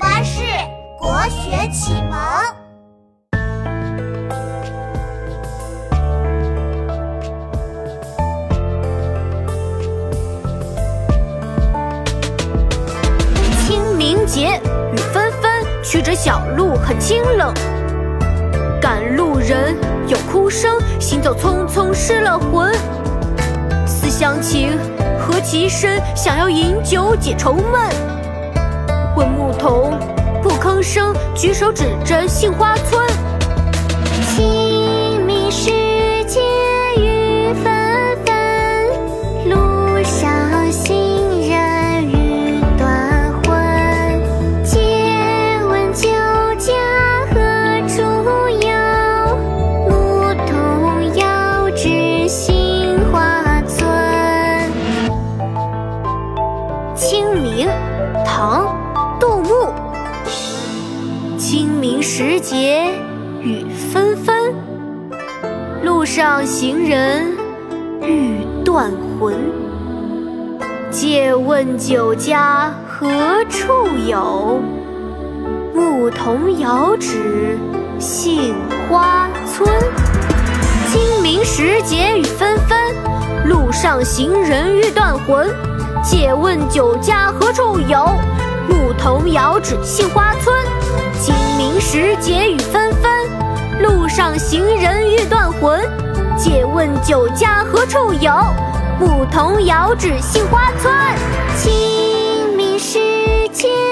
巴士国学启蒙。清明节，雨纷纷，曲折小路很清冷。赶路人有哭声，行走匆匆失了魂。思乡情，何其深，想要饮酒解愁闷。举手指着杏花村。清明时节雨纷纷，路上行人欲断魂。借问酒家何处有？牧童遥指杏花村。清明时节雨纷纷，路上行人欲断魂。借问酒家何处有？牧童遥指杏花村。时节雨纷纷，路上行人欲断魂。借问酒家何处有？牧童遥指杏花村。清明时节。